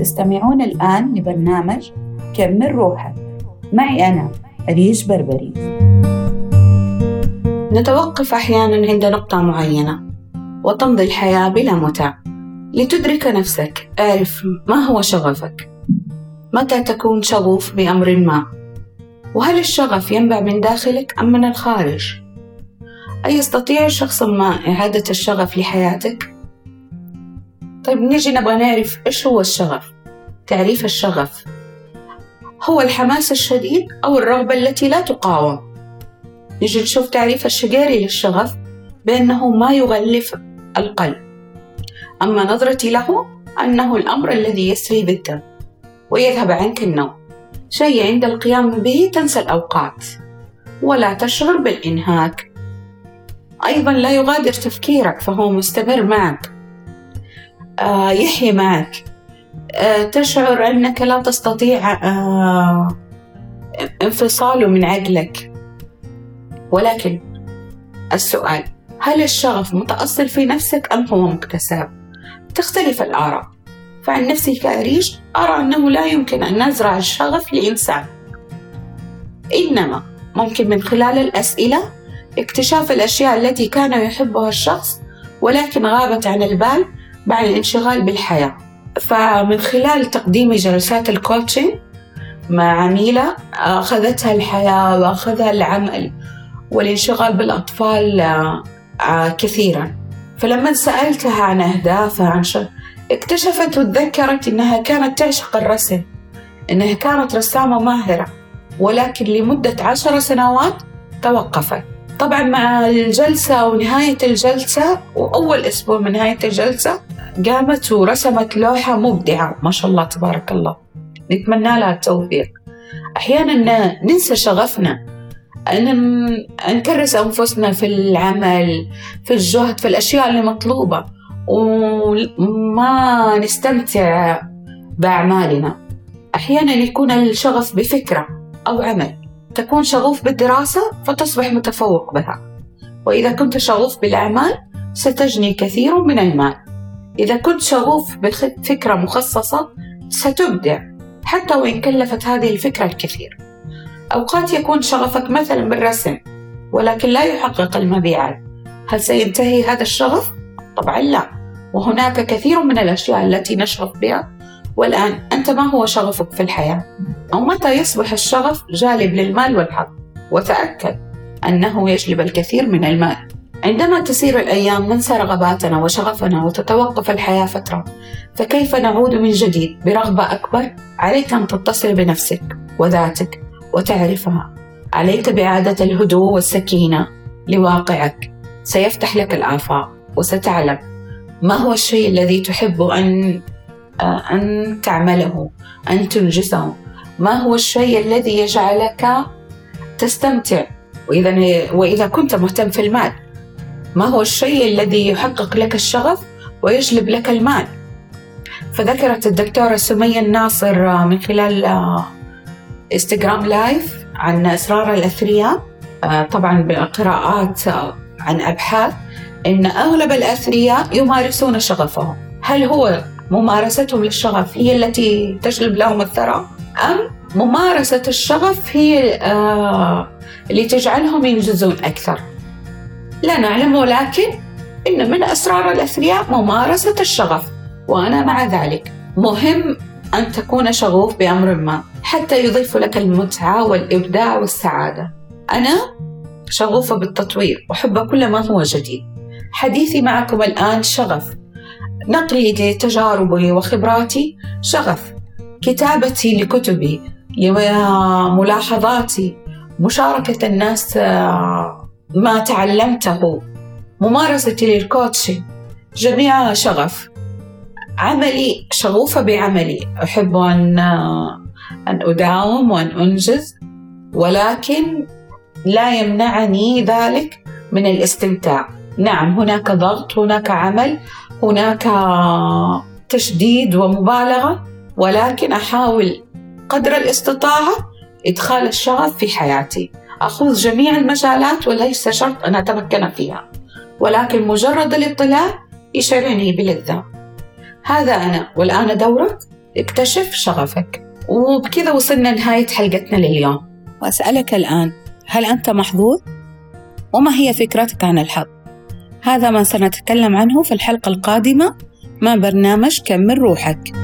تستمعون الآن لبرنامج كمل روحك معي أنا أريج بربري. نتوقف أحيانا عند نقطة معينة وتمضي الحياة بلا متع. لتدرك نفسك أعرف ما هو شغفك. متى تكون شغوف بأمر ما؟ وهل الشغف ينبع من داخلك أم من الخارج؟ أي يستطيع شخص ما إعادة الشغف لحياتك؟ طيب نيجي نبغى نعرف إيش هو الشغف؟ تعريف الشغف هو الحماس الشديد أو الرغبة التي لا تقاوم. نجي نشوف تعريف الشقيري للشغف بأنه ما يغلف القلب. أما نظرتي له أنه الأمر الذي يسري بالدم ويذهب عنك النوم. شيء عند القيام به تنسى الأوقات ولا تشعر بالإنهاك. أيضا لا يغادر تفكيرك فهو مستمر معك. يحيي معك. آه تشعر أنك لا تستطيع آه انفصاله من عقلك. ولكن السؤال هل الشغف متأصل في نفسك أم هو مكتسب؟ تختلف الآراء. فعن نفسي كأريج أرى أنه لا يمكن أن نزرع الشغف لإنسان. إنما ممكن من خلال الأسئلة اكتشاف الأشياء التي كان يحبها الشخص ولكن غابت عن البال بعد الانشغال بالحياة. فمن خلال تقديم جلسات الكوتشنج مع عميلة أخذتها الحياة وأخذها العمل والانشغال بالأطفال آه، كثيرا. فلما سألتها عن أهدافها عن شغل اكتشفت وتذكرت إنها كانت تعشق الرسم إنها كانت رسامة ماهرة ولكن لمدة عشر سنوات توقفت. طبعا مع الجلسة ونهاية الجلسة وأول أسبوع من نهاية الجلسة قامت ورسمت لوحة مبدعة. ما شاء الله تبارك الله. نتمنى لها التوفيق. أحيانا ننسى شغفنا. أن نكرس أنفسنا في العمل في الجهد في الأشياء اللي مطلوبة. وما نستمتع بأعمالنا. أحيانا يكون الشغف بفكرة أو عمل. تكون شغوف بالدراسة فتصبح متفوق بها. وإذا كنت شغوف بالأعمال ستجني كثير من المال. إذا كنت شغوف بفكرة مخصصة ستبدع حتى وإن كلفت هذه الفكرة الكثير أوقات يكون شغفك مثلا بالرسم ولكن لا يحقق المبيعات هل سينتهي هذا الشغف؟ طبعا لا وهناك كثير من الأشياء التي نشغف بها والآن أنت ما هو شغفك في الحياة؟ أو متى يصبح الشغف جالب للمال والحظ؟ وتأكد أنه يجلب الكثير من المال عندما تسير الأيام ننسى رغباتنا وشغفنا وتتوقف الحياة فترة فكيف نعود من جديد برغبة أكبر؟ عليك أن تتصل بنفسك وذاتك وتعرفها؟ عليك بإعادة الهدوء والسكينة لواقعك. سيفتح لك الآفاق وستعلم ما هو الشيء الذي تحب أن أن تعمله أن تنجزه. ما هو الشيء الذي يجعلك تستمتع؟ وإذا وإذا كنت مهتم في المال ما هو الشيء الذي يحقق لك الشغف ويجلب لك المال؟ فذكرت الدكتورة سمية الناصر من خلال انستغرام لايف عن أسرار الأثرياء. آه، طبعا بقراءات آه، عن أبحاث إن أغلب الأثرياء يمارسون شغفهم. هل هو ممارستهم للشغف هي التي تجلب لهم الثراء؟ أم ممارسة الشغف هي آه اللي تجعلهم ينجزون أكثر؟ لا نعلم ولكن إن من أسرار الأثرياء ممارسة الشغف وأنا مع ذلك. مهم أن تكون شغوف بأمر ما حتى يضيف لك المتعة والإبداع والسعادة. أنا شغوفة بالتطوير أحب كل ما هو جديد. حديثي معكم الآن شغف. نقلي لتجاربي وخبراتي شغف. كتابتي لكتبي ملاحظاتي مشاركة الناس آه، ما تعلمته. ممارستي للكوتشنج جميعها شغف. عملي شغوفة بعملي. أحب أن أن أداوم وأن أنجز ولكن لا يمنعني ذلك من الاستمتاع. نعم هناك ضغط هناك عمل هناك تشديد ومبالغة ولكن أحاول قدر الاستطاعة إدخال الشغف في حياتي. أخوض جميع المجالات وليس شرط أن أتمكن فيها ولكن مجرد الاطلاع يشعرني بلذة هذا أنا والآن دورك اكتشف شغفك وبكذا وصلنا لنهاية حلقتنا لليوم وأسألك الآن هل أنت محظوظ؟ وما هي فكرتك عن الحظ؟ هذا ما سنتكلم عنه في الحلقة القادمة مع برنامج كمل روحك